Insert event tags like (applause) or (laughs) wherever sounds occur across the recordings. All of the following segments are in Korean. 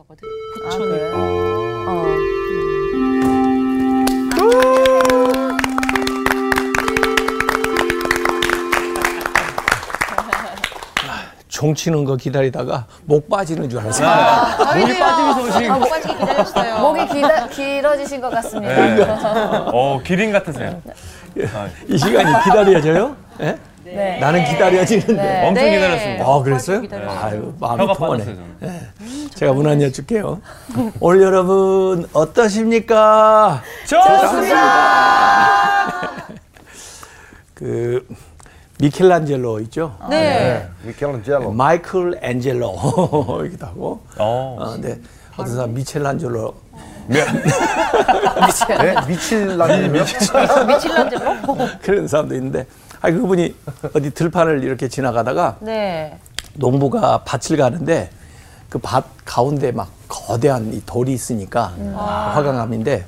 거든. 아, 부촌이. 그래? 어. 종 치는 거 기다리다가 목 빠지는 줄 알았어요. 목이 빠지는 소식. 아, 목 빠지게 기다렸어요. 목이 기다, 길어지신 것 같습니다. 네. 어, 기린 같으세요. 이 시간이 기다려져요? 예? 네. 나는 기다려지는데. 네. 엄청 네. 기다렸습니다. 아, 그랬어요? 아유, 마음이 통하네. 제가 문안 여쭐게요. 오늘 여러분, 어떠십니까? (laughs) 그, 미켈란젤로 있죠? 네. 미켈란젤로. 마이클 앤젤로 이기도 (laughs) 하고. 어. 어, 근데 어떤 사람 미첼란젤로 (laughs) 네? 미칠란젤로요? 미칠란젤로? 그런 사람도 있는데, 아 그분이 어디 들판을 이렇게 지나가다가 네. 농부가 밭을 가는데 그 밭 가운데 막 거대한 이 돌이 있으니까 화강암인데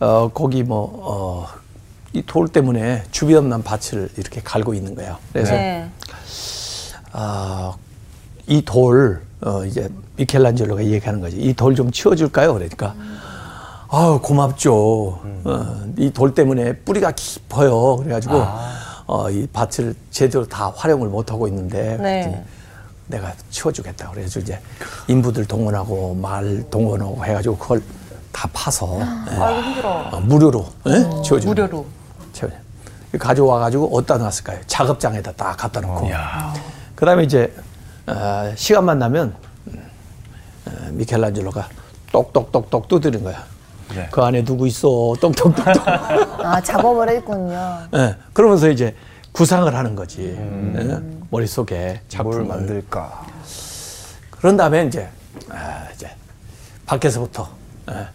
어 거기 뭐어이 돌 때문에 주변만 밭을 이렇게 갈고 있는 거예요. 그래서 네. 아, 이 돌, 어, 이제 미켈란젤로가 얘기하는 거지. 이 돌 좀 치워줄까요? 그러니까. 아유, 고맙죠. 어, 이 돌 때문에 뿌리가 깊어요. 그래가지고, 어, 이 밭을 제대로 다 활용을 못 하고 있는데. 네. 내가 치워주겠다. 그래서 이제 인부들 동원하고 말 동원하고 해가지고 그걸 다 파서. 예, 아이고 힘들어. 어, 무료로, 예? 치워주는 무료로. 채워. 가져와가지고 어디다 놨을까요? 작업장에다 딱 갖다 놓고. 그 다음에 이제, 어, 시간만 나면, 음, 어, 미켈란젤로가 똑똑똑똑 두드린 거야. 네. 그 안에 누구 있어? 똑똑똑똑. 아, 작업을 했군요. 예, 그러면서 이제 구상을 하는 거지. 예, 머릿속에 뭘 작품을. 만들까? 그런 다음에 이제, 아, 이제, 밖에서부터, 예,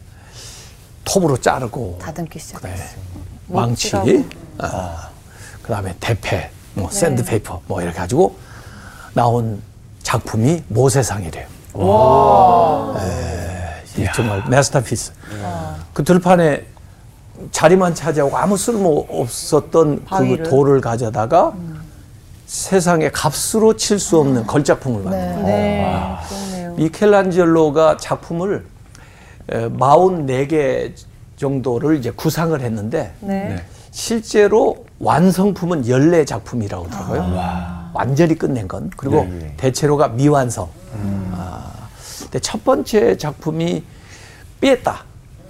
톱으로 자르고. 다듬기 시작했어요. 네. 망치, 아, 그다음에 대패, 뭐 샌드페이퍼, 뭐 이렇게 가지고 나온 작품이 모세상이래요. 에, 이 정말 마스터피스. 그 들판에 자리만 차지하고 아무 쓸모 없었던 그 바위를? 돌을 가져다가 세상에 값으로 칠 수 없는 걸작품을 만든 거예요. 네. 그렇네요. 미켈란젤로가 작품을 44개 정도를 이제 구상을 했는데 네. 실제로 완성품은 14작품이라고 그러더라고요. 완전히 끝낸 건. 그리고 네, 네. 대체로가 미완성. 아, 근데 첫 번째 작품이 삐에따.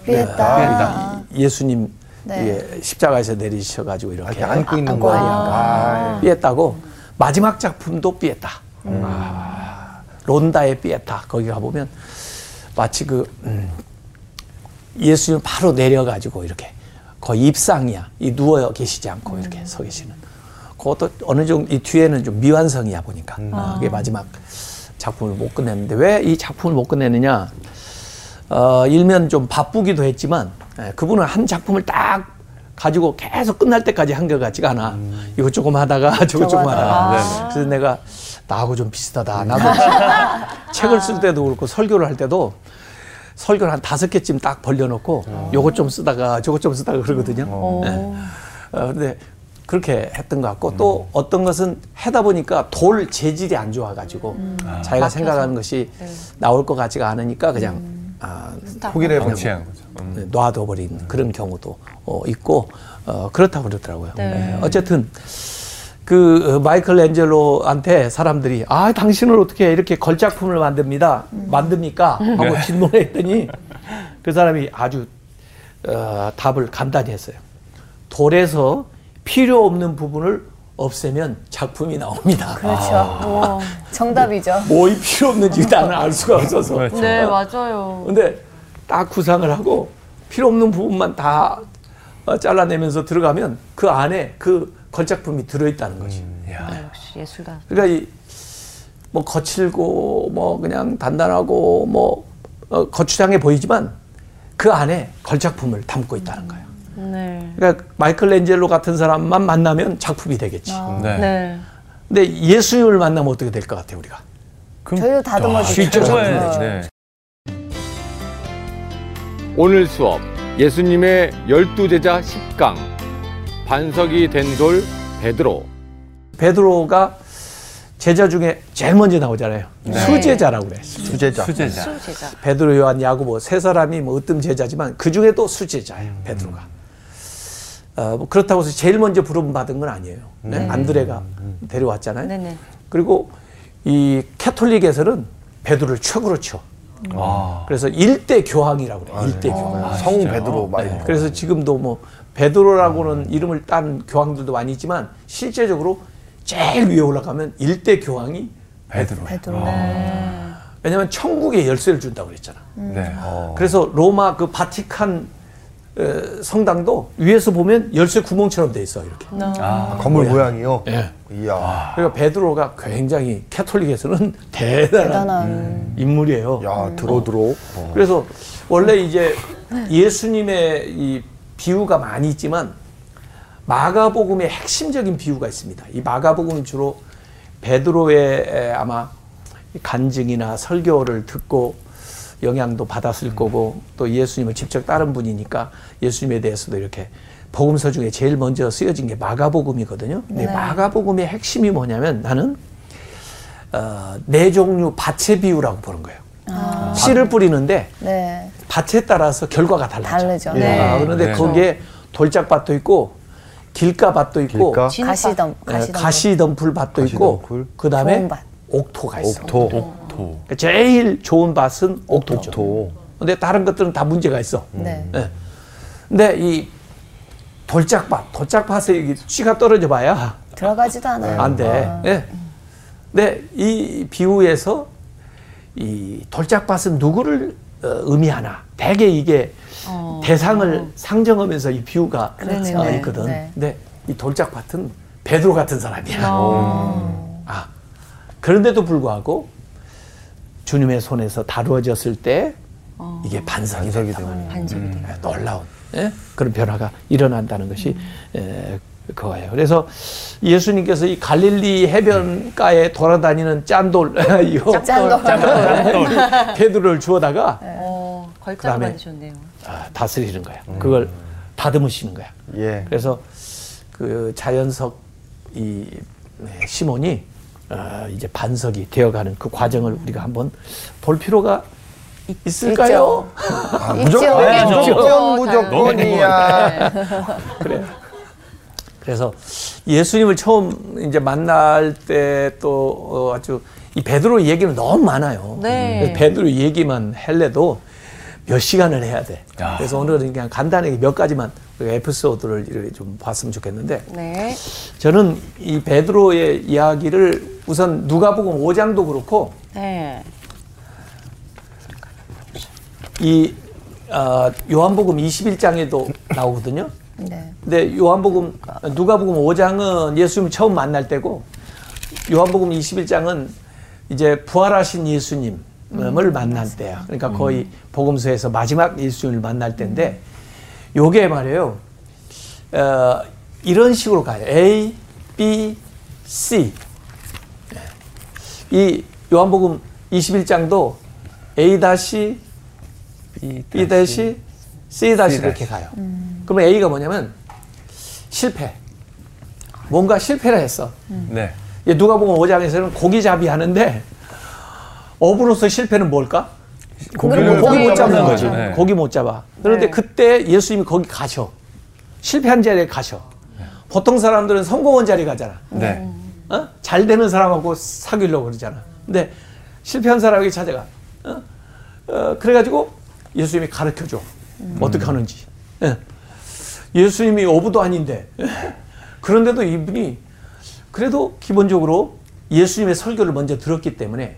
삐에따. 예수님 네. 예, 십자가에서 내리셔가지고 이렇게, 이렇게 안고 있는. 있는 아, 삐에따고 마지막 작품도 삐에따. 아, 론다의 삐에따. 거기 가보면 마치 그, 음, 예수님 바로 내려가지고 이렇게 거의 입상이야. 이 누워 계시지 않고 이렇게 서 계시는. 그것도 어느 정도 이 뒤에는 좀 미완성이야 보니까. 아, 그게 마지막 작품을 못 끝냈는데 왜 이 작품을 못 끝내느냐? 어, 일면 좀 바쁘기도 했지만 예, 그분은 한 작품을 딱 가지고 계속 끝날 때까지 한 것 같지가 않아. 이거 조금 하다가 (laughs) 저거 조금 하다가. 그래서 내가 나하고 좀 비슷하다. 나도 (laughs) 책을 쓸 때도 그렇고 설교를 할 때도 설교를 한 다섯 개쯤 딱 벌려놓고 요것 좀 쓰다가 저것 좀 쓰다가 그러거든요. 예. 어, 근데 그렇게 했던 것 같고 또 어떤 것은 하다 보니까 돌 재질이 안 좋아가지고 자기가 생각하는 것이 나올 것 같지가 않으니까 그냥 아, 포기를. 방치한 거죠. 음. 네, 놔둬버린 그런 경우도 어, 있고 어, 그렇다고 그러더라고요. 네. 네, 어쨌든 그 어, 마이클 앤젤로한테 사람들이 아 당신은 어떻게 이렇게 걸작품을 만듭니다 만듭니까 하고 질문했더니 그 사람이 아주 어, 답을 간단히 했어요. 돌에서 필요 없는 부분을 없애면 작품이 나옵니다. 그렇죠. 정답이죠. 뭐이 필요 없는지 나는 알 수가 없어서. 그렇죠. 네, 맞아요. 근데 딱 구상을 하고 필요 없는 부분만 다 어, 잘라내면서 들어가면 그 안에 그 걸작품이 들어있다는 거지. 아, 역시 예술가. 그러니까 이 뭐 거칠고 뭐 그냥 단단하고 뭐 어, 거추장해 보이지만 그 안에 걸작품을 담고 있다는 거예요. 네. 그러니까 마이클 렌젤로 같은 사람만 만나면 작품이 되겠지. 네. 네. 근데 예수님을 만나면 어떻게 될 것 같아요, 우리가? 저희도 다듬어주죠. 진 오늘 수업 예수님의 열두 제자 10강 반석이 된 돌 베드로 베드로가 제자 중에 제일 먼저 나오잖아요. 수제자라고 그래. 수제자. 수제자. 수제자. 베드로, 요한, 야고보 세 사람이 뭐 으뜸 제자지만 그 중에도 수제자예요. 베드로가. 어, 뭐 그렇다고 해서 제일 먼저 부름 받은 건 아니에요. 네? 안드레가 데려왔잖아요. 네네. 그리고 이 캐톨릭에서는 베드로를 최고로 쳐. 아. 그래서 일대 교황이라고 그래요. 일대 교황. 성 베드로 많이. 네, 그래서 지금도 뭐 베드로라고는 이름을 딴 교황들도 많이 있지만 실제적으로 제일 위에 올라가면 일대 교황이 베드로. 베드로. 왜냐하면 천국의 열쇠를 준다고 그랬잖아. 네. 그래서 로마 그 바티칸 어, 성당도 위에서 보면 열쇠 구멍처럼 돼 있어 이렇게. 아. 건물 모양이요. 예. 이야. 그러니까 베드로가 굉장히 캐톨릭에서는 (laughs) 대단한, 대단한. 인물이에요. 야 들어 들어. 어. 그래서 원래 이제 예수님의 이 비유가 많이 있지만 마가복음의 핵심적인 비유가 있습니다. 이 마가복음은 주로 베드로의 에, 아마 간증이나 설교를 듣고 영향도 받았을 거고 또 예수님을 직접 따른 분이니까 예수님에 대해서도 이렇게 복음서 중에 제일 먼저 쓰여진 게 마가복음이거든요. 근데 네. 마가복음의 핵심이 뭐냐면 나는 어, 네 종류 밭의 비유라고 보는 거예요. 씨를 뿌리는데 네. 밭에 따라서 결과가 달라져. 다르죠. 네. 아, 그런데 네. 거기에 돌짝밭도 있고 길가밭도 있고 길가? 가시덤. 예, 가시덤. 가시덤 풀 밭도 있고. 그 다음에. 옥토가 있어. 옥토. 옥토. 그러니까 제일 좋은 밭은 옥토죠. 옥토. 근데 다른 것들은 다 문제가 있어. 네. 예. 근데 이 돌짝밭, 돌짝밭에 이게 씨가 떨어져 봐야 들어가지도 않아요. 안 돼. 아. 예. 근데 이 비유에서 이 돌짝밭은 누구를 어, 의미하나? 대개 이게 어. 대상을 상정하면서 이 비유가 그렇죠. 어, 네. 있거든. 네. 근데 이 돌짝밭은 베드로 같은 사람이야. 어. 아, 그런데도 불구하고 주님의 손에서 다루어졌을 때 이게 반석이 반석이 됐다. 되고. 반석이 돼요. 예, 놀라운 예? 그런 변화가 일어난다는 것이 에, 그거예요. 그래서 예수님께서 이 갈릴리 해변가에 돌아다니는 짠돌 (laughs) 이거 짠돌. 베드로를 주어다가 어, 걸작을 그다음에 만드셨네요. 아, 다스리는 거야. 그걸 다듬으시는 거야. 예. 그래서 그 자연석 이 네, 시몬이 어, 이제 반석이 되어가는 그 과정을 우리가 한번 볼 필요가 있을까요? (laughs) 아. 무조건 네, 무조건 무조건. 무조건이야. 그래요. 그래서 예수님을 처음 이제 만날 때 또 아주 이 베드로 얘기는 너무 많아요. 네. 베드로 얘기만 할래도 몇 시간을 해야 돼. 야. 그래서 오늘은 그냥 간단하게 몇 가지만 우리가 에피소드를 이렇게 좀 봤으면 좋겠는데 네. 저는 이 베드로의 이야기를 우선 누가복음 5장도 그렇고 네. 이 어, 요한복음 21장에도 나오거든요. 네. 근데 요한복음 누가복음 5장은 예수님 처음 만날 때고 요한복음 21장은 이제 부활하신 예수님을 만날 때야. 그러니까 거의 복음서에서 마지막 예수님을 만날 때인데 요게 말이에요. 어, 이런 식으로 가요. A, B, C. 이 요한복음 21장도 A 다시 B 다시 C 다시 이렇게 가요. 그러면 A가 뭐냐면 실패. 뭔가 실패를 했어. 네. 얘 누가 보면 5장에서는 고기잡이 하는데 업으로서 실패는 뭘까? 고기를 고기 못못 잡는 잡는 거지. 거죠. 네. 고기 못 잡아. 그런데 네. 그때 예수님이 거기 가셔. 실패한 자리에 가셔. 보통 사람들은 성공한 자리 가잖아. 네. 어? 잘 되는 사람하고 사귀려고 그러잖아. 근데 실패한 사람에게 찾아가. 어? 어, 그래가지고 예수님이 가르쳐 줘. 어떻게 하는지. 예. 예수님이 어부도 아닌데. 그런데도 이분이 그래도 기본적으로 예수님의 설교를 먼저 들었기 때문에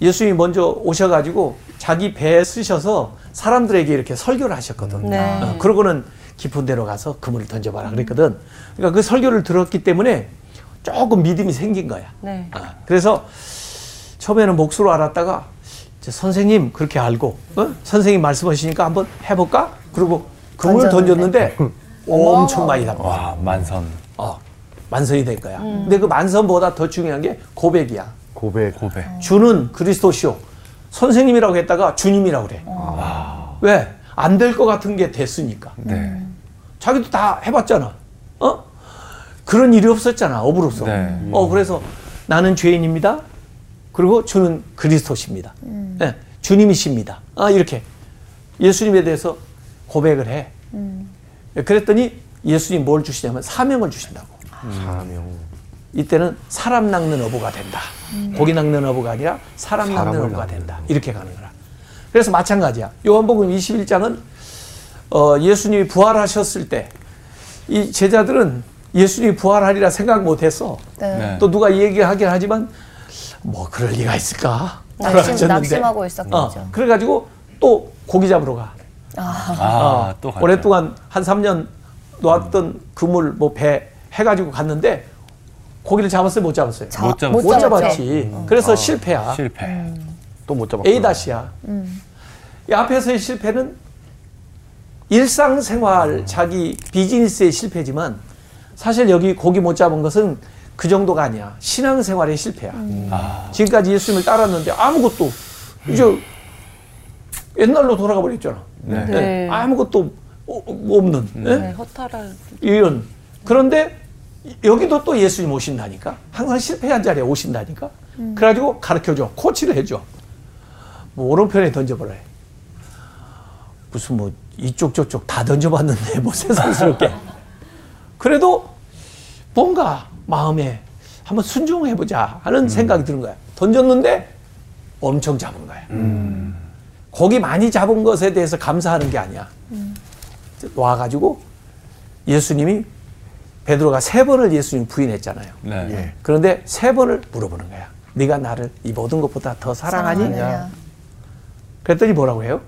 예수님이 먼저 오셔가지고 자기 배에 쓰셔서 사람들에게 이렇게 설교를 하셨거든. 네. 어, 그러고는 깊은 데로 가서 그물을 던져봐라 그랬거든. 그러니까 그 설교를 들었기 때문에 조금 믿음이 생긴 거야. 네. 아, 그래서 처음에는 몫으로 알았다가 이제 선생님 그렇게 알고 어? 선생님 말씀하시니까 한번 해볼까? 그리고 그물 던졌는데. 던졌는데 (laughs) 엄청 많이 담아. 와, 만선. 어, 만선이 될 거야. 근데 그 만선보다 더 중요한 게 고백이야. 고백. 고백. 주는 그리스도시오. 선생님이라고 했다가 주님이라고 그래. 왜? 안 될 것 같은 게 됐으니까. 네. 자기도 다 해봤잖아. 어? 그런 일이 없었잖아. 업으로서. 네. 어, 그래서 나는 죄인입니다. 그리고 주는 그리스도십니다. 예, 주님이십니다. 아, 이렇게 예수님에 대해서 고백을 해. 예, 그랬더니 예수님 뭘 주시냐면 사명을 주신다고. 사명. 이때는 사람 낚는 어부가 된다. 고기 낚는 어부가 아니라 사람 낚는 어부가 된다. 이렇게 가는 거라. 그래서 마찬가지야. 요한복음 21장은 어, 예수님이 부활하셨을 때 이 제자들은 예수님이 부활하리라 생각 못 했어. 네. 네. 또 누가 얘기하긴 하지만 뭐 그럴 리가 있을까? 낙심, 그러셨는데. 낙심하고 있었겠죠. 어, 그래가지고 또 고기 잡으러 가. 아, 어, 또 갔죠. 오랫동안 한 3년 놓았던 그물 뭐 배 해가지고 갔는데 고기를 잡았어요 못 잡았어요? 자, 못 잡았어요. 못못 잡았죠. 잡았지. 그래서 실패야. 실패. 또못 잡았고. A 다시야. 이 앞에서의 실패는 일상생활 자기 비즈니스의 실패지만 사실 여기 고기 못 잡은 것은 그 정도가 아니야. 신앙생활의 실패야. 아, 지금까지 예수님을 따랐는데 아무것도 이제 옛날로 돌아가 버렸잖아. 네. 예, 아무것도 어- 없는 예? 네, 허탈할 이런. 그런데 여기도 또 예수님 오신다니까? 항상 실패한 자리에 오신다니까? 그래가지고 가르쳐줘. 코치를 해줘. 뭐 오른편에 던져보래 무슨 뭐 이쪽 저쪽 다 던져봤는데 뭐 (laughs) 세상스럽게 그래도 뭔가 마음에 한번 순종해보자 하는 생각이 드는 거야 던졌는데 엄청 잡은 거야 고기 많이 잡은 것에 대해서 감사하는 게 아니야 와가지고 예수님이 베드로가 세 번을 예수님 부인했잖아요. 네. 예. 그런데 세 번을 물어보는 거야. 네가 나를 이 모든 것보다 더 사랑하니? 그랬더니 뭐라고 해요?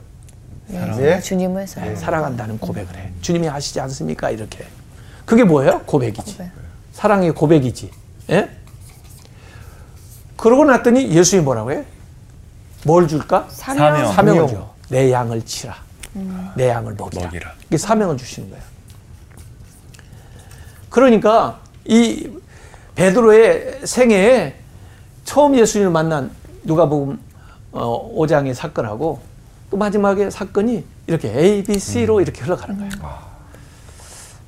네. 주님을 사랑. 사랑한다는 고백을 해. 주님이 하시지 않습니까? 이렇게. 그게 뭐예요? 고백이지. 고백. 사랑의 고백이지. 예? 그러고 났더니 예수님이 뭐라고 해? 뭘 줄까? 사명. 사명을 사명. 줘. 내 양을 치라. 내 양을 먹이라. 먹이라. 이게 사명을 주시는 거예요. 그러니까 이 베드로의 생애에 처음 예수님을 만난 누가복음 어, 5장의 사건하고 또 마지막에 사건이 이렇게 A, B, C로 이렇게 흘러가는 거예요.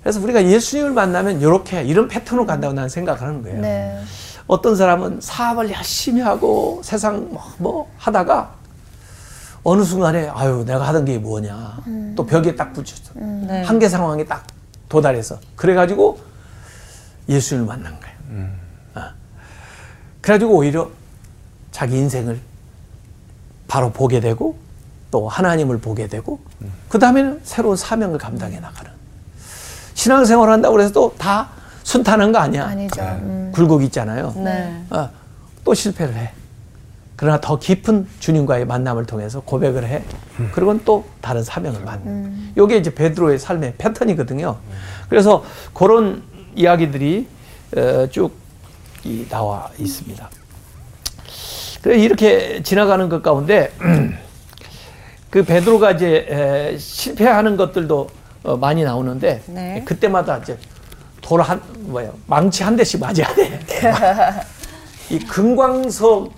그래서 우리가 예수님을 만나면 이렇게 이런 패턴으로 간다고 나는 생각하는 거예요. 네. 어떤 사람은 사업을 열심히 하고 세상 뭐, 뭐 하다가 어느 순간에 아유 내가 하던 게 뭐냐 또 벽에 딱 붙였어 네. 한계 상황에 딱 도달해서 그래가지고 예수님을 만난 거예요. 아. 그래가지고 오히려 자기 인생을 바로 보게 되고 또 하나님을 보게 되고 그 다음에는 새로운 사명을 감당해 나가는 신앙생활 한다고 해서 또 다 순탄한 거 아니야. 아니죠. 음. 굴곡 있잖아요. 네. 어, 또 실패를 해. 그러나 더 깊은 주님과의 만남을 통해서 고백을 해. 그리고는 또 다른 사명을 받는. 이게 이제 베드로의 삶의 패턴이거든요. 그래서 그런 이야기들이 어, 쭉 이, 나와 있습니다. 그래 이렇게 지나가는 것 가운데 (clears throat) 그 베드로가 이제 에, 실패하는 것들도 어, 많이 나오는데 네. 그때마다 이제 돌 한 뭐예요 망치 한 대씩 맞아야 돼. (laughs) 이 금광석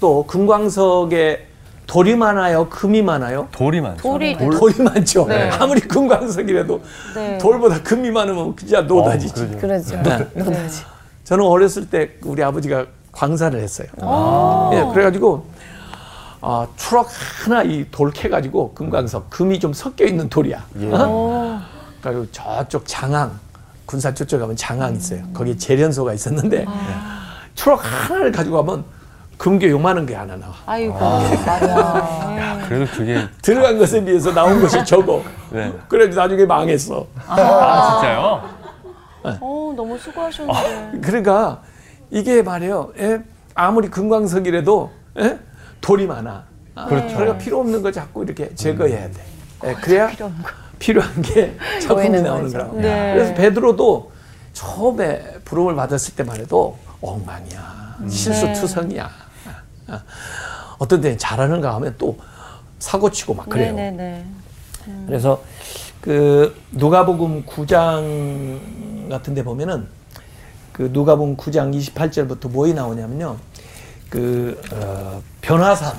또 금광석에 돌이 많아요, 금이 많아요. 돌이 많죠. 돌이 돌, 이 많죠. 네. 아무리 금광석이라도 네. 돌보다 금이 많으면 진짜 노다지지. 그러죠. 그러죠. 네. 노다지. 저는 어렸을 때 우리 아버지가 광산을 했어요. 예, 그래가지고 아, 추락 하나 이 돌 캐가지고 금광석 금이 좀 섞여 있는 돌이야. 어? 그리고 저쪽 장항 군산 쪽쪽 가면 장항 있어요. 거기 재련소가 있었는데 추락 하나를 가지고 가면 금괴 요만한 게 하나 나와. 아이고. 맞아. 야, 그래도 그게 들어간 것에 비해서 나온 것이 (laughs) 적어. 네. 그래도 나중에 망했어. 아, 진짜요? 어, 너무 수고하셨는데. 그러니까 이게 말이에요. 예? 아무리 금광석이라도 예? 돌이 많아. 아, 그렇죠. 그러니까 필요 없는 거 자꾸 이렇게 제거해야 돼. 예, 그래야 필요한 게 작품이 (laughs) 나오는. 거라고. 네. 그래서 베드로도 처음에 부름을 받았을 때만 해도 엉망이야. 실수투성이야. 아, 어떤 데는 잘하는가 하면 또 사고치고 막 그래요. 네네네. 그래서 그 누가복음 9장 같은 데 보면은 그 누가복음 9장 28절부터 뭐이 나오냐면요. 그 어, 변화산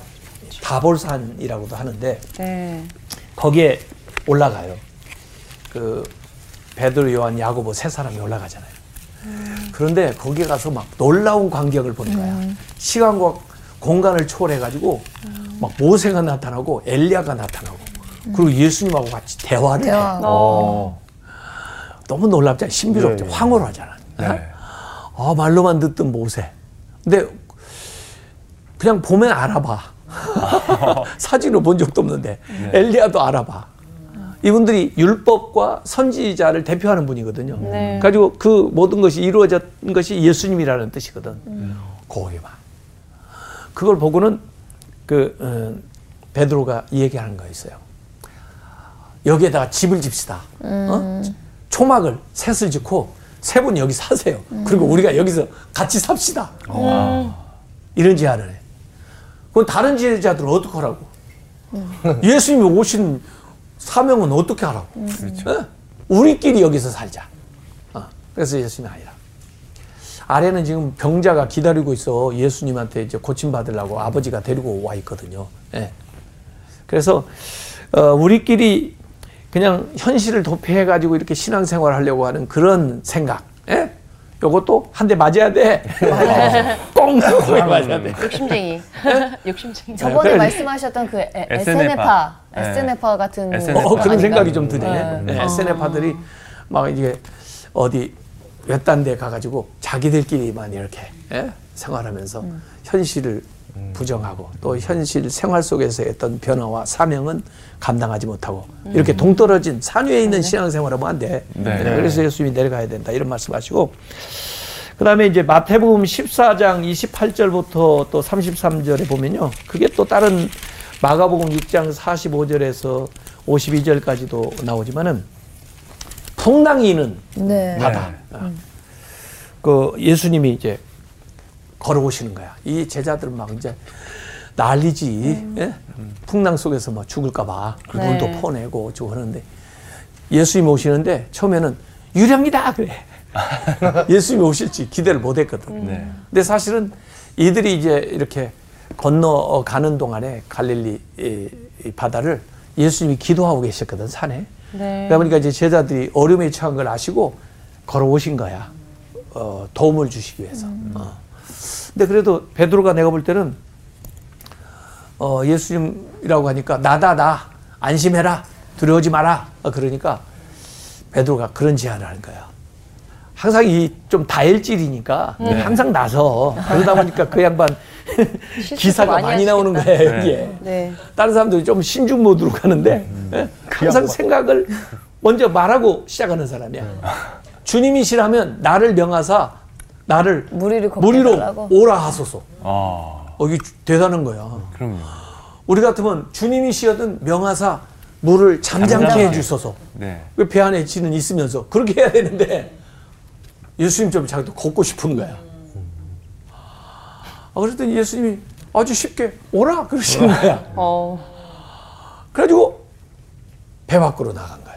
다볼산이라고도 하는데 네. 거기에 올라가요. 그 베드로, 요한, 야고보 세 사람이 올라가잖아요. 그런데 거기 가서 막 놀라운 광경을 보는 거야. 시간과 공간을 초월해가지고 막 모세가 나타나고 엘리야가 나타나고 그리고 예수님하고 같이 대화를 해. 어. 너무 놀랍잖아. 신비롭죠. 네, 네. 황홀하잖아. 네. 아, 말로만 듣던 모세. 근데 그냥 보면 알아봐. (laughs) 사진을 본 적도 없는데 엘리야도 알아봐. 이분들이 율법과 선지자를 대표하는 분이거든요. 네. 가지고 그 모든 것이 이루어졌던 것이 예수님이라는 뜻이거든. 거기만. 그걸 보고는 그 어, 베드로가 이 얘기하는 거 있어요. 여기에다가 집을 집시다. 어? 초막을 셋을 짓고 세 분 여기 사세요. 그리고 우리가 여기서 같이 삽시다. 이런 제안을 해. 그건 다른 지혜자들은 어떻게 하라고? 예수님이 오신 사명은 어떻게 하라고? 어? 우리끼리 여기서 살자. 어, 그래서 예수님이 아니라. 아래는 지금 병자가 기다리고 있어 예수님한테 이제 고침 받으려고 아버지가 데리고 와 있거든요. 예. 그래서 어, 우리끼리 그냥 현실을 도피해 가지고 이렇게 신앙생활 하려고 하는 그런 생각. 예? 요것도 한 대 맞아야 돼. (laughs) 꽁 코에 맞아야 돼. 욕심쟁이. (laughs) 욕심쟁이. 저번에. 말씀하셨던 그 에- SNF파. SNF파, 네. SNF파 같은 SNF파. 어, 그런? 생각이 좀 드네. 네. 네, SNF파들이 막 이제 어디 외딴 데 가가지고 자기들끼리만 이렇게 예? 생활하면서 현실을 부정하고 또 현실 생활 속에서 어떤 변화와 사명은 감당하지 못하고 이렇게 동떨어진 산 위에 있는 신앙생활하면 안 돼. 네. 네, 그래서 예수님이 내려가야 된다 이런 말씀하시고 그 다음에 이제 마태복음 14장 28절부터 또 33절에 보면요. 그게 또 다른 마가복음 6장 45절에서 52절까지도 나오지만은 풍랑이 는 네. 바다. 어. 그 예수님이 이제 걸어오시는 거야. 이 제자들은 막 이제 난리지. 예? 풍랑 속에서 뭐 죽을까봐 네. 물도 퍼내고 어쩌고 하는데 예수님 오시는데 처음에는 유령이다 그래. (laughs) 예수님이 오실지 기대를 못 했거든. 네. 근데 사실은 이들이 이제 이렇게 건너가는 동안에 갈릴리 바다를 예수님이 기도하고 계셨거든 산에. 네. 그러다 보니까 이제 제자들이 어려움에 처한 걸 아시고 걸어오신 거야. 어, 도움을 주시기 위해서. 어. 근데 그래도 베드로가 내가 볼 때는 어, 예수님이라고 하니까 나다 나 안심해라 두려워하지 마라. 어, 그러니까 베드로가 그런 제안을 하는 거야. 항상 이 좀 다혈질이니까 항상 나서 그러다 보니까 그 양반 (laughs) 기사가 많이 많이 나오는 하시겠다. 거야 여기에. 네. 다른 사람들이 좀 신중 모드로 가는데 예? 항상 생각을 먼저 말하고 시작하는 사람이야. 주님이시라면 나를 명하사 나를 무리로 해달라고? 오라 하소서. 아, 어, 이게 대단한 거야. 그럼요. 우리 같으면 주님이시여든 명하사 물을 잠잠케 잠잠케. 해주소서. 네. 왜 배 안에 지는 있으면서 그렇게 해야 되는데 예수님 좀 자기도 걷고 싶은 거야. 아, 그랬더니 예수님이 아주 쉽게 오라 그러시는 거야. 어. 그래가지고 배 밖으로 나간 거야.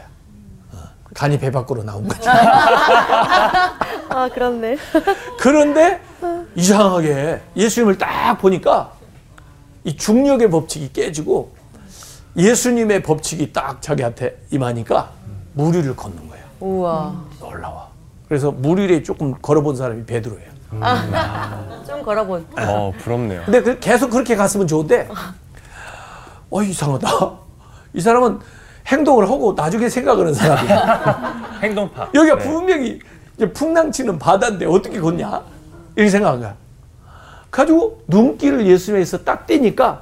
어, 간이 배 밖으로 나온 거지. 아, 그렇네. 그런데 이상하게 예수님을 딱 보니까 이 중력의 법칙이 깨지고 예수님의 법칙이 딱 자기한테 임하니까 무리를 걷는 거야. 우와. 놀라워. 그래서 물 위에 조금 걸어본 사람이 베드로예요. (laughs) 좀 걸어본. 어, 부럽네요. 근데 그- 계속 그렇게 갔으면 좋은데, 어 이상하다. 이 사람은 행동을 하고 나중에 생각하는 사람이야. (laughs) 행동파. 여기가 네. 분명히 이제 풍랑치는 바다인데 어떻게 걷냐? 이렇게 생각한 거야. 가지고 눈길을 예수님에서 딱 떼니까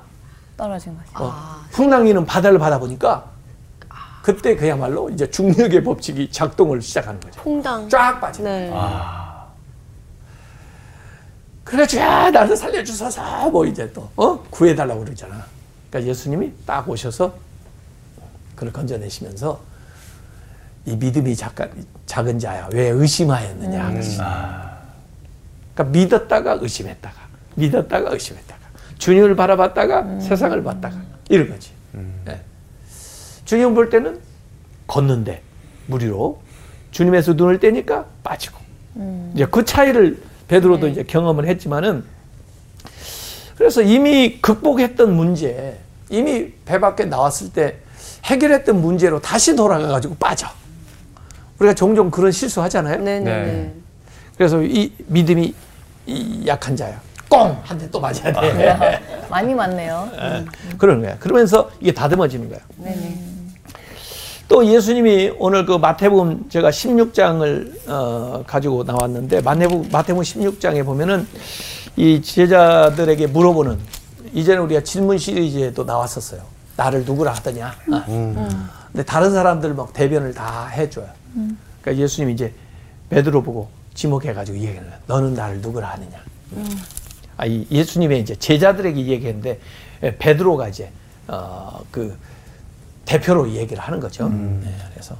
떨어진 거지. 어, 풍랑이는 바다를 받아보니까 그때 그야말로 이제 중력의 법칙이 작동을 시작하는 거죠. 퐁당. 쫙 빠져. 네. 그래가지고 야 나를 살려주소서 뭐 이제 또 어? 구해달라고 그러잖아. 그러니까 예수님이 딱 오셔서 그를 건져내시면서 이 믿음이 작가, 작은 자야 왜 의심하였느냐 그러시. 그러니까 믿었다가 의심했다가 믿었다가 의심했다가 주님을 바라봤다가 세상을 봤다가 이런 거지. 예. 주님 볼 때는 걷는데 무리로 주님에서 눈을 떼니까 빠지고 이제 그 차이를 베드로도 이제 경험을 했지만은 그래서 이미 극복했던 문제, 이미 배 밖에 나왔을 때 해결했던 문제로 다시 돌아가 가지고 빠져. 우리가 종종 그런 실수 하잖아요. 네네네. 네. 그래서 이 믿음이 이 약한 자야. 꽁! 한 대 또 맞아야 돼. 많이 맞네요. 그러는 거야. 그러면서 이게 다듬어지는 거야. 네네. 또 예수님이 오늘 그 마태복음 제가 16장을 어, 가지고 나왔는데 마태복음, 마태복음 16장에 보면은 이 제자들에게 물어보는 이제는 우리가 질문 시리즈에도 나왔었어요. 나를 누구라 하더냐. 어. 근데 다른 사람들 막 대변을 다 해줘요. 그러니까 예수님이 이제 베드로 보고 지목해가지고 거예요. 너는 나를 누구라 하느냐. 아, 이 예수님의 이제 제자들에게 얘기했는데 예, 베드로가 이제 어, 그 대표로 얘기를 하는 거죠. 네, 그래서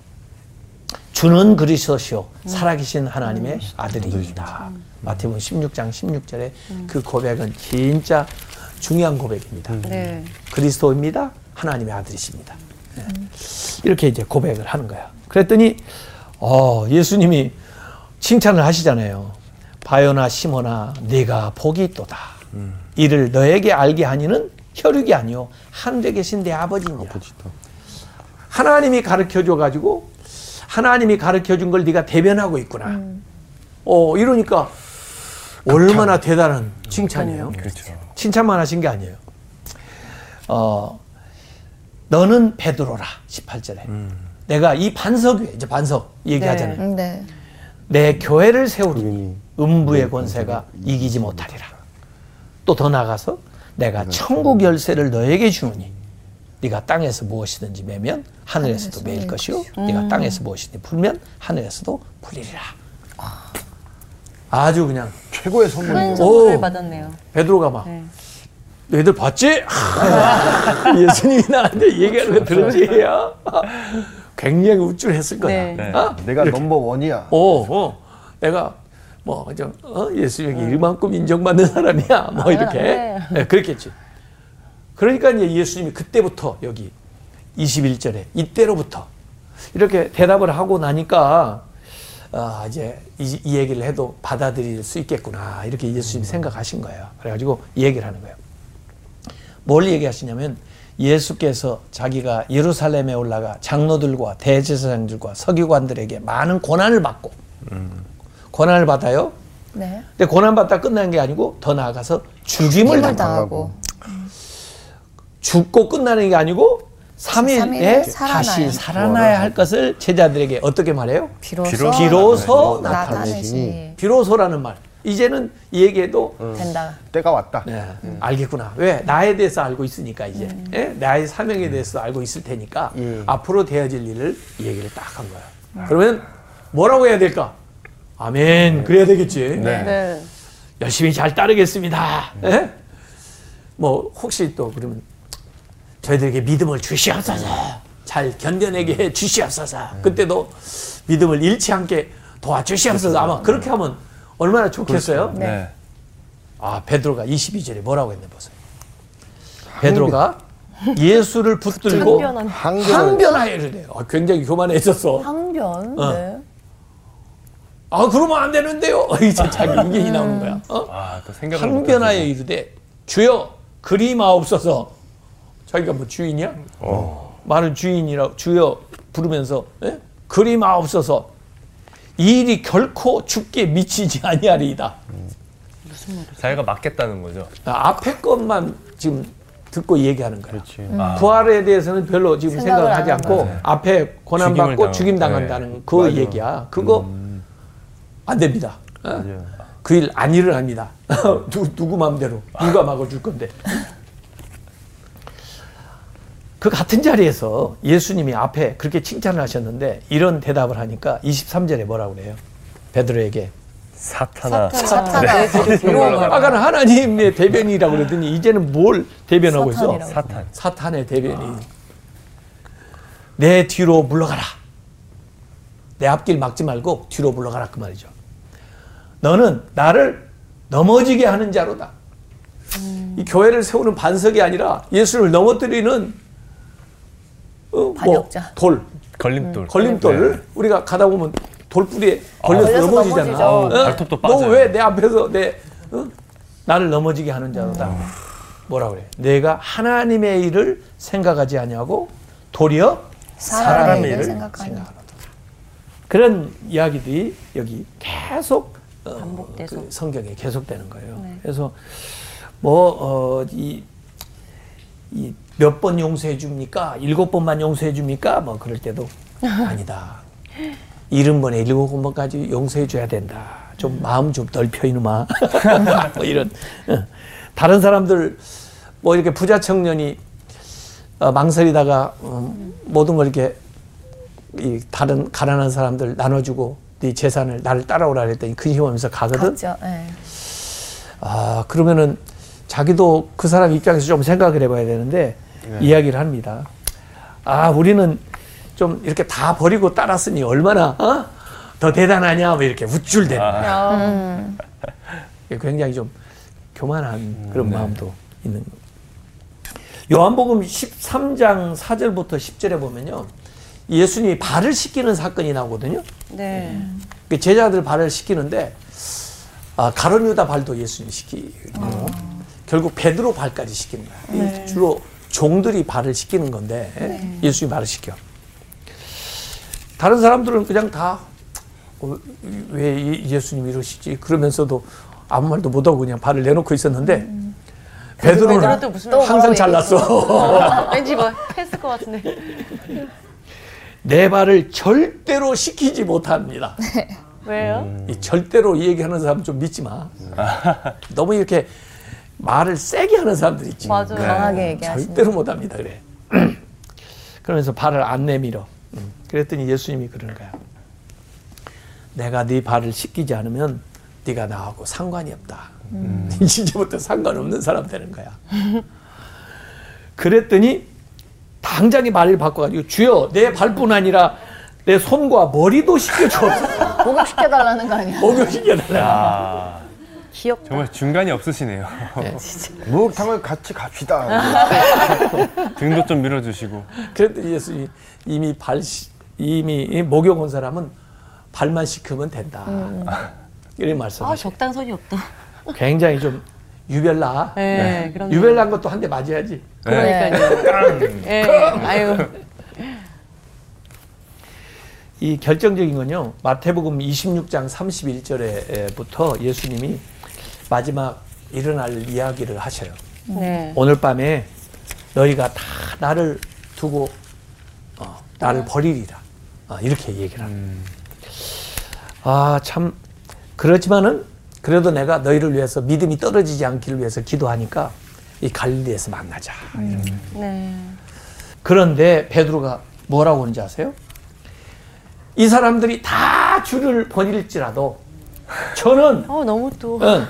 주는 그리스도시요 살아계신 하나님의 아들입니다. 마태복음 16장 16절에 그 고백은 진짜 중요한 고백입니다. 네. 그리스도입니다. 하나님의 아들이십니다. 네. 이렇게 이제 고백을 하는 거야. 그랬더니 어, 예수님이 칭찬을 하시잖아요. 바요나 시모나 네가 복이 있도다. 이를 너에게 알게 하니는 혈육이 아니요 하늘에 계신 내 아버지니라. 아버지다. 하나님이 가르쳐 줘 가지고 하나님이 가르쳐 준 걸 네가 대변하고 있구나. 어 이러니까 얼마나 대단한 칭찬이에요. 그렇죠. 칭찬만 하신 게 아니에요. 어 너는 베드로라 18절에 내가 이 반석 위에 이제 반석 얘기하잖아요. 음, 네. 내 교회를 세우리니 우리니 음부의 권세가 이기지 못하리라. 또 더 나가서 내가 천국 열쇠를 너에게 주노니 네가 땅에서 무엇이든지 매면 하늘에서도 하늘에서 매일 것이요 네가 땅에서 무엇이든지 풀면 하늘에서도 풀리리라. 아주 그냥 최고의 큰 선물이죠. 선물을 오. 받았네요. 베드로가 막 네. 너희들 봤지? 예수님이 나한테 얘기하는 거 들었지? 야? 굉장히 우쭐했을 거야. 네. 네. 어? 내가 넘버 원이야. 어, 어. 내가 뭐, 좀, 어? 예수에게 이만큼 인정받는 사람이야. 뭐, 이렇게. 네. 네, 그랬겠지. 그러니까 이제 예수님이 그때부터 여기 21절에 이때로부터 이렇게 대답을 하고 나니까 아, 이제 이, 이 얘기를 해도 받아들일 수 있겠구나. 이렇게 예수님이 생각하신 거예요. 그래가지고 이 얘기를 하는 거예요. 뭘 얘기하시냐면 예수께서 자기가 예루살렘에 올라가 장로들과 대제사장들과 서기관들에게 많은 고난을 받고 고난을 받아요. 네. 근데 고난 받다 끝난 게 아니고 더 나아가서 죽임을 당하고 죽고 끝나는 게 아니고 3일에 삼일에 다시 살아나야. 살아나야 할 것을 제자들에게 어떻게 말해요? 비로소, 비로소 비로소 나타내시니 비로소라는 말. 이제는 이 얘기해도 된다. 때가 왔다. 네, 알겠구나. 왜? 나에 대해서 알고 있으니까 이제. 예? 나의 사명에 대해서 알고 있을 테니까 예. 앞으로 되어질 일을 이 얘기를 딱 한 거야. 그러면 뭐라고 해야 될까? 아멘. 그래야 되겠지. 네. 네. 열심히 잘 따르겠습니다. 예? 뭐 혹시 또 그러면 저희들에게 믿음을 주시옵소서. 잘 견뎌내게 해 주시옵소서. 그때도 믿음을 잃지 않게 도와주시옵소서. 아마 그렇게 하면 얼마나 좋겠어요? 네. 아, 베드로가 22절에 뭐라고 했네 보세요. 베드로가 예수를 붙들고 항변한 항변하여 이르래요. 아, 굉장히 교만해졌어. 항변. 어. 네. 아, 그러면 안 되는데요. 이제 자기 의견이 나오는 거야. 어? 아, 또 생각을 항변하여 못하시고. 이르되 주여 그리 마옵소서. 자기가 뭐 주인이야? 많은 주인이라 주여 부르면서 예? 그리 마옵소서. 이 일이 결코 죽게 미치지 아니하리이다. 자기가 맞겠다는 거죠. 아, 앞에 것만 지금 듣고 얘기하는 거야. 그렇지. 아, 부활에 대해서는 별로 지금 생각을 하지 않고 하는 앞에 고난 받고. 죽임 당한다는 그 맞아. 얘기야. 그거 안 됩니다. 어? 맞아요. 그일 안 일어납니다. (laughs) 누, 누구 마음대로 누가 막아줄 건데. 그 같은 자리에서 예수님이 앞에 그렇게 칭찬을 하셨는데 이런 대답을 하니까 23절에 뭐라고 그래요? 베드로에게 사탄아. 사탄아. 비워가라. 아까는 하나님의 대변이라고 그러더니 이제는 뭘 대변하고 있어? 사탄. 사탄의 대변이 내 뒤로 물러가라. 내 앞길 막지 말고 뒤로 물러가라 그 말이죠. 너는 나를 넘어지게 하는 자로다. 이 교회를 세우는 반석이 아니라 예수를 넘어뜨리는 어, 뭐 반역자. 돌, 걸림돌. 걸림돌 우리가 가다 보면 돌뿌리에 걸려서 걸려서 넘어지잖아. 넘어지죠. 어? 발톱도 빠져요. 너왜 내 앞에서 내 어? 나를 넘어지게 하는 자로다. 뭐라 그래? 내가 하나님의 일을 생각하지 아니하고 도리어 사람의 사람의 일을 생각하는. 생각하노라. 그런 이야기들이 여기 계속 어, 반복돼서. 그 성경에 계속되는 거예요. 네. 그래서 뭐이 이 몇 번 용서해 줍니까? 일곱 번만 용서해 줍니까? 뭐 그럴 때도 (laughs) 아니다. 일흔 번에 일곱 번까지 용서해 줘야 된다. 좀 마음 좀 넓혀 이놈아. (laughs) 뭐 이런 어. 다른 사람들 뭐 이렇게 부자 청년이 어, 망설이다가 어, 모든 걸 이렇게 이 다른 가난한 사람들 나눠주고 네 재산을 나를 따라오라 그랬더니 근심하면서 가거든. 갔죠. 예. 아 그러면은 자기도 그 사람 입장에서 좀 생각을 해봐야 되는데 이야기를 합니다. 아 우리는 좀 이렇게 다 버리고 따랐으니 얼마나 어? 더 대단하냐 뭐 이렇게 우쭐대는 거야. 음. 굉장히 좀 교만한 그런 마음도 있는 거. 요한복음 13장 4절부터 10절에 보면요. 예수님이 발을 씻기는 사건이 나오거든요. 네. 그 제자들 발을 씻기는데 아, 가론 유다 발도 예수님이 씻기고 결국 베드로 발까지 씻기는 거야. 이 주로 종들이 발을 씻기는 건데 예수님이 발을 씻겨. 다른 사람들은 그냥 다 어, 왜 예수님이 이러시지 그러면서도 아무 말도 못하고 그냥 발을 내놓고 있었는데 베드로는 무슨 또 항상 잘났어. (laughs) 왠지 뭐 했을 것 같은데. 내 발을 절대로 씻기지 못합니다. 왜요? 이 절대로 이 얘기하는 사람 좀 믿지 마. 너무 이렇게 말을 세게 하는 사람들 있지. 맞아요. 강하게 얘기하시는. 절대로 못합니다. 그래. (clears throat) 그러면서 발을 안 내밀어. 음. 그랬더니 예수님이 그러는 거야. 내가 네 발을 씻기지 않으면 네가 나하고 상관이 없다. 이제부터 상관없는 사람 되는 거야. (laughs) 그랬더니 당장에 말을 바꿔가지고 주여 내 발뿐 아니라 내 손과 머리도 씻겨줘. (laughs) 목욕시켜달라는 거 아니야? 목욕시켜달라. 아, 귀엽다. 정말 중간이 없으시네요. (laughs) 목욕탕을 같이 갑시다. (laughs) 등도 좀 밀어주시고. 그랬더니 예수님이 이미 발 시- 이미 목욕 온 사람은 발만 씻으면 된다. 이런 아 말씀하셔. 적당선이 없다. 굉장히 좀 유별나. 네, 그럼요. 유별난 것도 한 대 맞아야지. 그러니까요. 예. 아유. 이 결정적인 건요. 마태복음 26장 31절에부터 예수님이 마지막 일어날 이야기를 하셔요. 네. 오늘 밤에 너희가 다 나를 두고 어, 나를 버리리라. 아, 이렇게 얘기를 합니다. 아, 참 그렇지만은 그래도 내가 너희를 위해서 믿음이 떨어지지 않기를 위해서 기도하니까 이 갈릴리에서 만나자. 이렇게. 네. 그런데 베드로가 뭐라고 하는지 아세요? 이 사람들이 다 주를 버릴지라도 저는 어 너무 또. 응,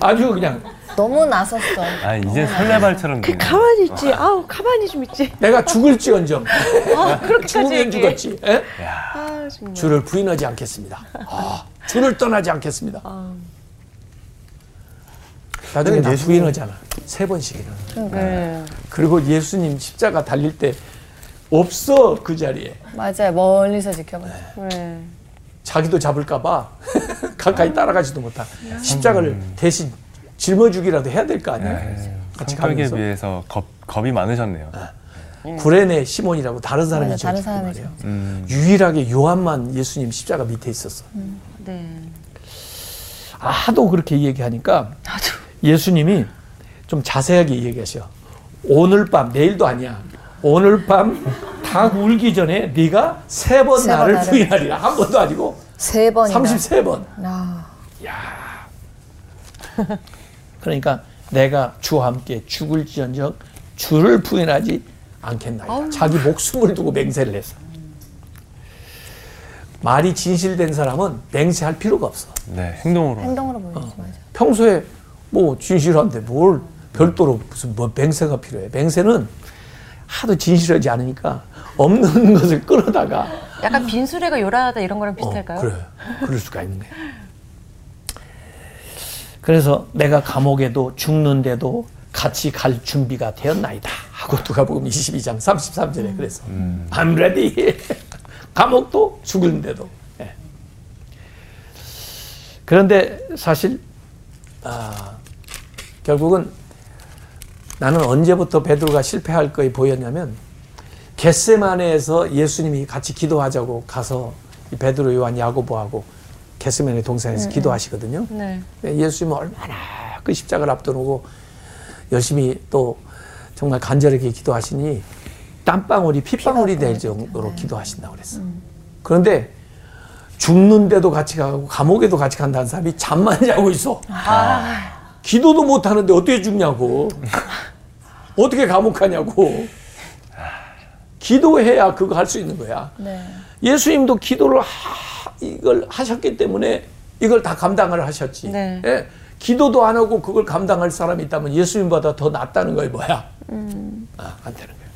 아주 그냥 너무 나섰어. 아, 이제 설레발처럼 되네. 가만히 있지. 아우 가만히 좀 있지. 내가 죽을지언정 아 그렇게까지 죽으면 얘기해. 죽었지. 예? 아 정말. 주를 부인하지 않겠습니다. 아, 주를 떠나지 않겠습니다. 아, 나중에 나 예수님- 부인하잖아. 세 번씩이나. 네. 그리고 예수님 십자가 달릴 때 없어 그 자리에. 맞아요. 멀리서 지켜봐요. 네. 자기도 잡을까봐 가까이 따라가지도 못한 십자가를 대신 짊어주기라도 해야 될 거 아니야. 같이 성격에 가면서 비해서 겁, 겁이 많으셨네요. 구레네 시몬이라고 다른 사람이 맞아, 다른 지었단 사람이죠. 말이야. 음, 유일하게 요한만 예수님 십자가 밑에 있었어. 네. 아, 하도 그렇게 얘기하니까 아주. 예수님이 좀 자세하게 얘기하셔. 오늘 밤 내일도 아니야. 오늘 밤닭 울기 전에 네가 세 번 나를 부인하리라. 한 번도 아니고 세 번이나. 33번. 아, 그러니까 내가 주와 함께 죽을지언정 주를 부인하지 않겠나이다. 자기 목숨을 두고 맹세를 했어. 말이 진실된 사람은 맹세할 필요가 없어. 네, 행동으로. 행동으로 보여주지 맞아. 평소에 뭐 진실한데 뭘 별도로 무슨 뭐 맹세가 필요해. 맹세는 하도 진실하지 않으니까 없는 (laughs) 것을 끌어다가 약간 빈수레가 요란하다 이런 거랑 어, 비슷할까요? 그래. 그럴 수가 있는 거야. 그래서 내가 감옥에도 죽는데도 같이 갈 준비가 되었나이다. 하고 누가복음 22장 33절에 그래서 I'm ready. (laughs) 감옥도 죽는데도. 예. 그런데 사실 아, 결국은 나는 언제부터 베드로가 실패할 거에 보였냐면 겟세마네에서 예수님이 같이 기도하자고 가서 이 베드로, 요한, 야고보하고 게스맨의 동산에서 기도하시거든요. 네. 예수님은 얼마나 그 십자가를 앞두고 열심히 또 정말 간절하게 기도하시니 땀방울이 핏방울이 될 정도로 기도하신다고 그랬어. 그런데 죽는데도 같이 가고 감옥에도 같이 간다는 사람이 잠만 자고 있어. 기도도 못 하는데 어떻게 죽냐고. (laughs) 어떻게 감옥 가냐고. 기도해야 그거 할 수 있는 거야. 네. 예수님도 기도를 하, 이걸 하셨기 때문에 이걸 다 감당을 하셨지. 네. 예? 기도도 안 하고 그걸 감당할 사람이 있다면 예수님보다 더 낫다는 거예요, 뭐야? 아, 안 되는 거예요.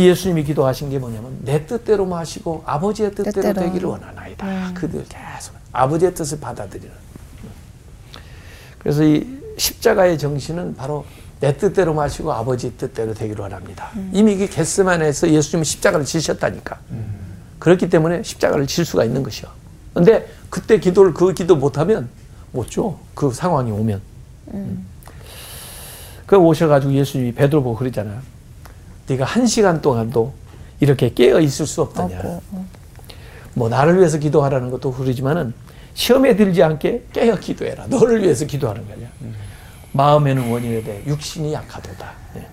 이 예수님이 기도하신 게 뭐냐면 내 뜻대로만 하시고 아버지의 뜻대로, 뜻대로. 되기를 원하나이다. 그들 계속 아버지의 뜻을 받아들이는. 그래서 이 십자가의 정신은 바로 내 뜻대로 마시고 아버지 뜻대로 되기를 원합니다. 이미 이게 겟스만에서 예수님은 십자가를 지셨다니까. 그렇기 때문에 십자가를 질 수가 있는 것이요. 근데 그때 기도를 그 기도 못하면 못 줘. 그 상황이 오면. 그 오셔가지고 예수님이 베드로 보고 그러잖아요. 네가 한 시간 동안도 이렇게 깨어 있을 수 없더냐. 없고, 어. 뭐 나를 위해서 기도하라는 것도 그러지만은 시험에 들지 않게 깨어 기도해라. 너를 위해서 기도하는 거냐. 마음에는 원인에 대해 육신이 약하도다. 예.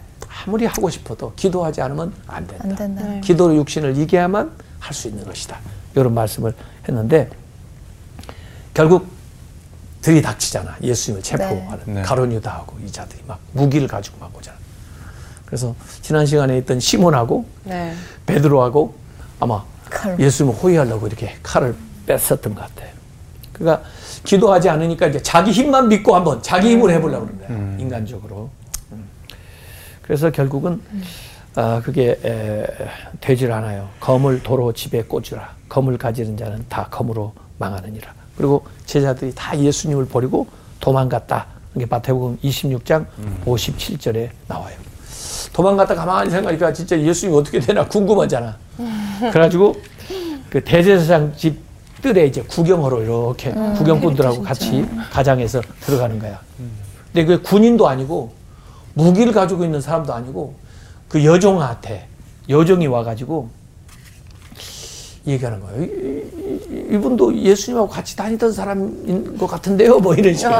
아무리 하고 싶어도 기도하지 않으면 안 된다. 안 된다. 네. 기도로 육신을 이겨야만 할 수 있는 것이다. 이런 말씀을 했는데 결국 들이닥치잖아. 예수님을 체포하는 네. 가론유다하고 이 자들이 막 무기를 가지고 막 오잖아. 그래서 지난 시간에 있던 시몬하고 네. 베드로하고 아마 칼. 예수님을 호위하려고 이렇게 칼을 뺐었던 것 같아요. 그러니까 기도하지 않으니까 이제 자기 힘만 믿고 한번 자기 힘으로 해보려고 그러는 거야. 인간적으로. 음. 그래서 결국은 아, 그게 에, 되질 않아요. 검을 도로 집에 꽂으라. 검을 가지는 자는 다 검으로 망하느니라. 그리고 제자들이 다 예수님을 버리고 도망갔다. 이게 마태복음 26장 57절에 나와요. 도망갔다 가만히 생각하니까 진짜 예수님이 어떻게 되나 궁금하잖아. (laughs) 그래가지고 그 대제사장 집 뜰에 이제 구경하러 이렇게 구경꾼들하고 같이 가장해서 들어가는 거야. 근데 그 군인도 아니고 무기를 가지고 있는 사람도 아니고 그 여종한테 여종이 와가지고 얘기하는 거예요. 이- 이분도 예수님하고 같이 다니던 사람인 것 같은데요, 뭐 이런 식으로.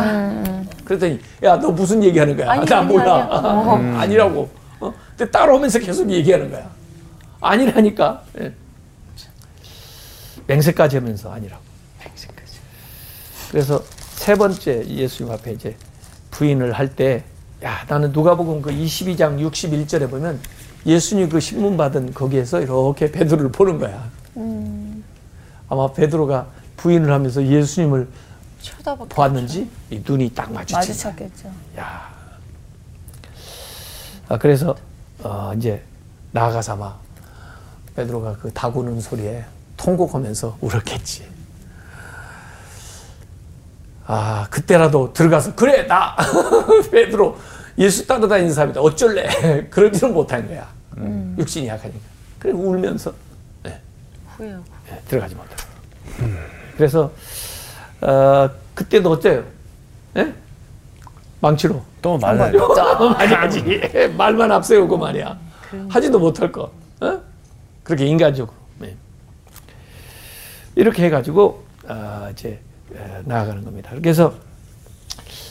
그랬더니 야 너 무슨 얘기하는 거야? 아니, 나 아니, 몰라. (laughs) 아니라고. 어? 근데 따라오면서 계속 얘기하는 거야. 아니라니까. 예. 맹세까지 하면서 아니라고. 맹세까지. 그래서 세 번째 예수님 앞에 이제 부인을 할 때, 야, 나는 누가복음 그 22장 61절에 보면 예수님 그 신문 받은 거기에서 이렇게 베드로를 보는 거야. 아마 베드로가 부인을 하면서 예수님을 쳐다봐. 보았는지 이 눈이 딱. 마주쳤겠죠. 야. 아, 그래서 어, 이제 나아가서 아마 베드로가 그 다구는 소리에 통곡하면서 울었겠지. 아 그때라도 들어가서 그래 나 (laughs) 베드로 예수 따라다니는 사람이다 어쩔래 (laughs) 그러지는 못한 거야 육신이 약하니까 그래 울면서 네, 후회하고. 네, 들어가지 못하고 그래서 어, 그때도 어때요? 예? 망치로 또 맞아요. 어, 많이 하지. 말만 앞세우고 말이야. 하지도 못할 거. 어? 그렇게 인간적으로. 네. 이렇게 해가지고 아, 이제 에, 나아가는 겁니다. 그래서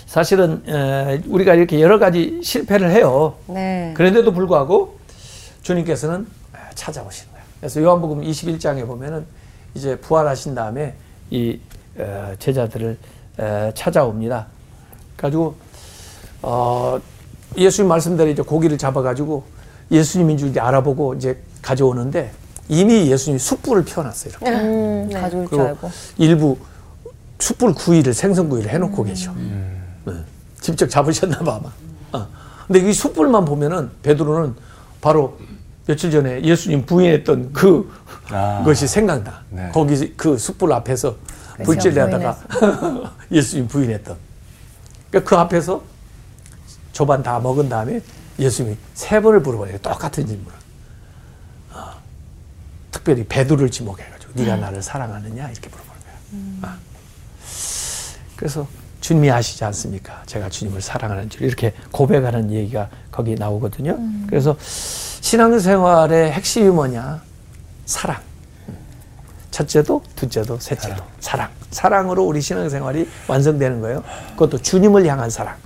사실은 에, 우리가 이렇게 여러 가지 실패를 해요. 네. 그런데도 불구하고 주님께서는 찾아오시는 거예요. 그래서 요한복음 21장에 보면은 이제 부활하신 다음에 이 어, 제자들을 에, 찾아옵니다. 가지고 어, 예수님 말씀대로 이제 고기를 잡아가지고 예수님인 줄 이제 알아보고 이제 가져오는데 이미 예수님이 숯불을 피워놨어요. 이렇게. 음, 네. 가져올 줄 알고. 일부 숯불 구이를 생선 구이를 해놓고 계셔. 네. 직접 잡으셨나 봐 아마. 어. 근데 이 숯불만 보면은 베드로는 바로 며칠 전에 예수님 부인했던 그 아. 것이 생각나. 네. 거기 그 숯불 앞에서 그쵸, 불질하다가 (laughs) 예수님 부인했던. 그러니까 그 앞에서 조반 다 먹은 다음에 예수님이 세 번을 물어봐요. 똑같은 질문을. 어. 특별히 베드로를 지목해가지고 네가 나를 사랑하느냐 이렇게 물어보는 거야. 어. 그래서 주님이 아시지 않습니까? 제가 주님을 사랑하는 줄 이렇게 고백하는 얘기가 거기 나오거든요. 그래서 신앙생활의 핵심이 뭐냐? 사랑. 음. 첫째도, 둘째도, 셋째도 사랑. 사랑으로 우리 신앙생활이 완성되는 거예요. 그것도 주님을 향한 사랑.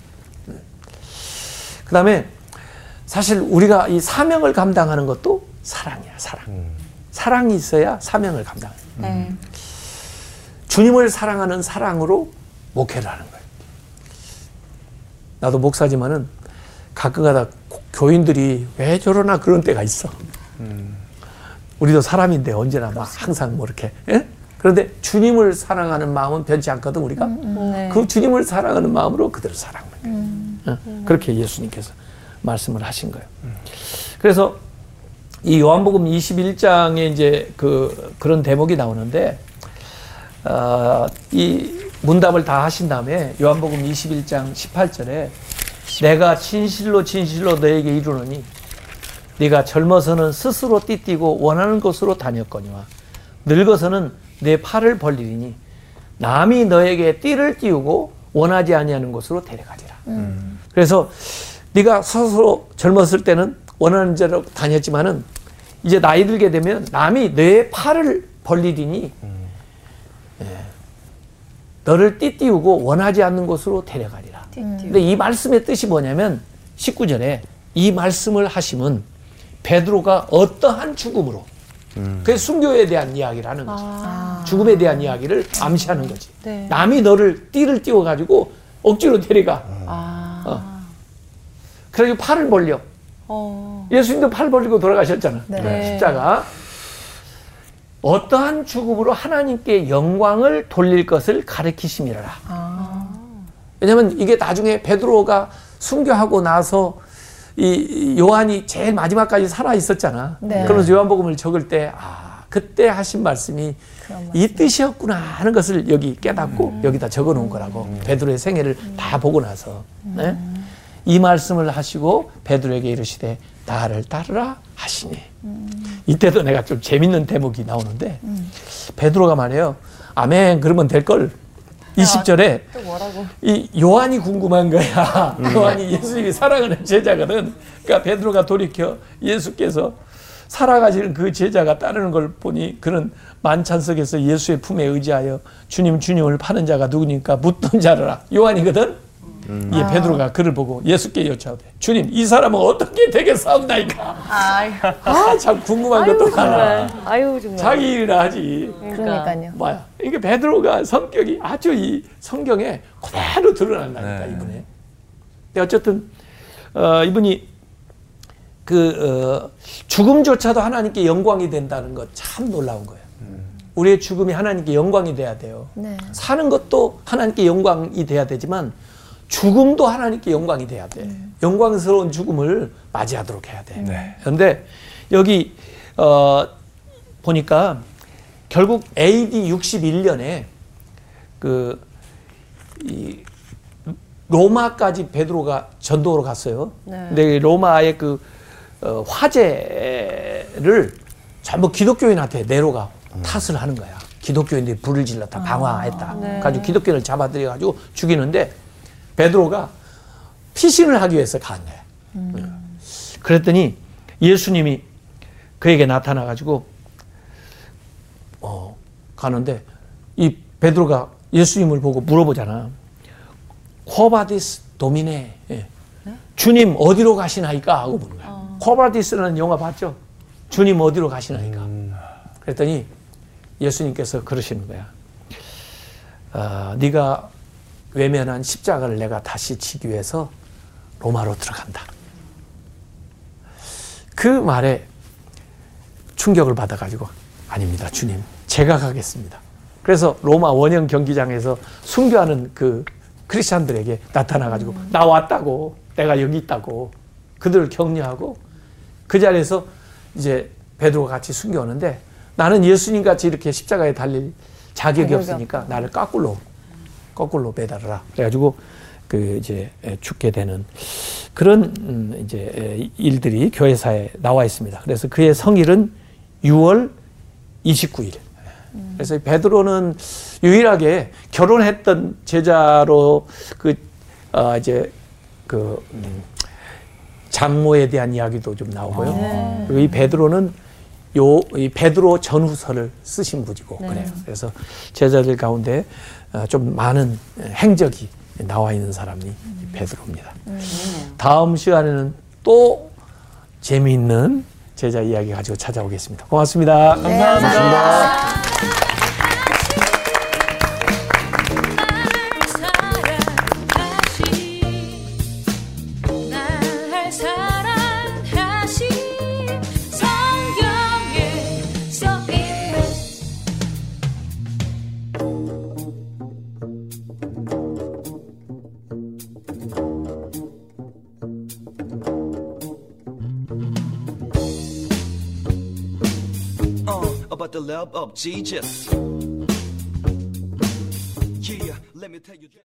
그 다음에 사실 우리가 이 사명을 감당하는 것도 사랑이야, 사랑. 사랑이 있어야 사명을 감당해. 네. 주님을 사랑하는 사랑으로 목회를 하는 거예요. 나도 목사지만은 가끔가다 고- 교인들이 왜 저러나 그런 때가 있어. 우리도 사람인데 언제나 막 항상 뭐 이렇게. 예? 그런데 주님을 사랑하는 마음은 변치 않거든 우리가. 네. 그 주님을 사랑하는 마음으로 그대로 사랑하는 거예요. 어? 그렇게 예수님께서 말씀을 하신 거예요. 그래서 이 요한복음 21장에 이제 그 그런 대목이 나오는데 어, 이 문답을 다 하신 다음에 요한복음 21장 18절에 내가 진실로 진실로 너에게 이르노니 네가 젊어서는 스스로 띠띠고 원하는 곳으로 다녔거니와 늙어서는 내 팔을 벌리리니 남이 너에게 띠를 띄우고 원하지 아니하는 곳으로 데려가리라. 그래서 네가 스스로 젊었을 때는 원하는 대로 다녔지만은 이제 나이 들게 되면 남이 내 팔을 벌리리니 예, 너를 띠띠우고 원하지 않는 곳으로 데려가리라. 근데 이 말씀의 뜻이 뭐냐면 19절에 이 말씀을 하심은 베드로가 어떠한 죽음으로 그 순교에 대한 이야기를 하는 거지. 죽음에 대한 이야기를 암시하는 거지. 네. 남이 너를 띠를 띄워 가지고 억지로 데려가. 아. 그래가지고 팔을 벌려. 어. 예수님도 팔 벌리고 돌아가셨잖아. 네. 십자가. 어떠한 죽음으로 하나님께 영광을 돌릴 것을 가르치심이라. 왜냐면 이게 나중에 베드로가 순교하고 나서 이 요한이 제일 마지막까지 살아 있었잖아. 네. 그러면서 요한복음을 적을 때 아, 그때 하신 말씀이 이 뜻이었구나 하는 것을 여기 깨닫고 여기다 적어 놓은 거라고. 베드로의 생애를 다 보고 나서. 네? 이 말씀을 하시고 베드로에게 이르시되 나를 따르라 하시니. 이때도 내가 좀 재밌는 대목이 나오는데 베드로가 말해요. 아멘 그러면 될 걸. 20절에 또 뭐라고? 이 요한이 궁금한 거야. (laughs) 요한이 예수님이 사랑하는 제자거든. 그러니까 베드로가 돌이켜 예수께서 살아가시는 그 제자가 따르는 걸 보니 그는 만찬 속에서 예수의 품에 의지하여 주님 주님을 파는 자가 누구니까 묻던 자라. 요한이거든. 이 베드로가 그를 보고 예수께 여쭤되 주님 이 사람은 어떻게 되겠사옵나이까. 아유, (laughs) 아참 궁금한 아유 것도 많아. 정말. 아유 정말. 자기 일이나 하지. 그러니까요. 뭐야? 이게 베드로가 성격이 아주 이 성경에 그대로 드러난다니까 네. 이분에. 근데 어쨌든 어, 이분이 그 어, 죽음조차도 하나님께 영광이 된다는 것 참 놀라운 거예요. 우리의 죽음이 하나님께 영광이 돼야 돼요. 네. 사는 것도 하나님께 영광이 돼야 되지만 죽음도 하나님께 영광이 돼야 돼. 영광스러운 죽음을 맞이하도록 해야 돼. 네. 그런데 여기 어 보니까 결국 AD 61년에 그 이 로마까지 베드로가 전도로 갔어요. 네. 근데 로마의 그 어, 화재를 전부 기독교인한테 네로가 탓을 하는 거야. 기독교인들이 불을 질렀다, 방화했다. 네. 가지고 기독교인을 잡아들여 가지고 죽이는데 베드로가 피신을 하기 위해서 간 거야. 음. 그랬더니 예수님이 그에게 나타나 가지고 어 가는데 이 베드로가 예수님을 보고 물어보잖아. Quo vadis Domine. 예. 주님 어디로 가시나이까 하고 묻는 거야. Quo Vadis라는 영화 봤죠? 주님 어디로 가시나이까. 그랬더니 예수님께서 그러시는 거야. 아, 네가 외면한 십자가를 내가 다시 지기 위해서 로마로 들어간다. 그 말에 충격을 받아가지고 아닙니다, 주님. 제가 가겠습니다. 그래서 로마 원형 경기장에서 순교하는 그 크리스찬들에게 나타나가지고 나 왔다고 내가 여기 있다고 그들을 격려하고 그 자리에서 이제 베드로가 같이 순교하는데 나는 예수님 같이 이렇게 십자가에 달릴 자격이 없으니까 나를 거꾸로 거꾸로 매달아라. 그래가지고 그 이제 죽게 되는 그런 음, 이제 일들이 교회사에 나와 있습니다. 그래서 그의 성일은 6월 29일. 그래서 베드로는 유일하게 결혼했던 제자로 그 어, 이제 그 음, 장모에 대한 이야기도 좀 나오고요. 그리고 이 베드로는 요 이 베드로 전후서를 쓰신 분이고 그래요. 그래서 제자들 가운데 어, 좀 많은 행적이 나와 있는 사람이 이 베드로입니다. 다음 시간에는 또 재미있는 제자 이야기 가지고 찾아오겠습니다. 고맙습니다. 감사합니다. 날 Jesus.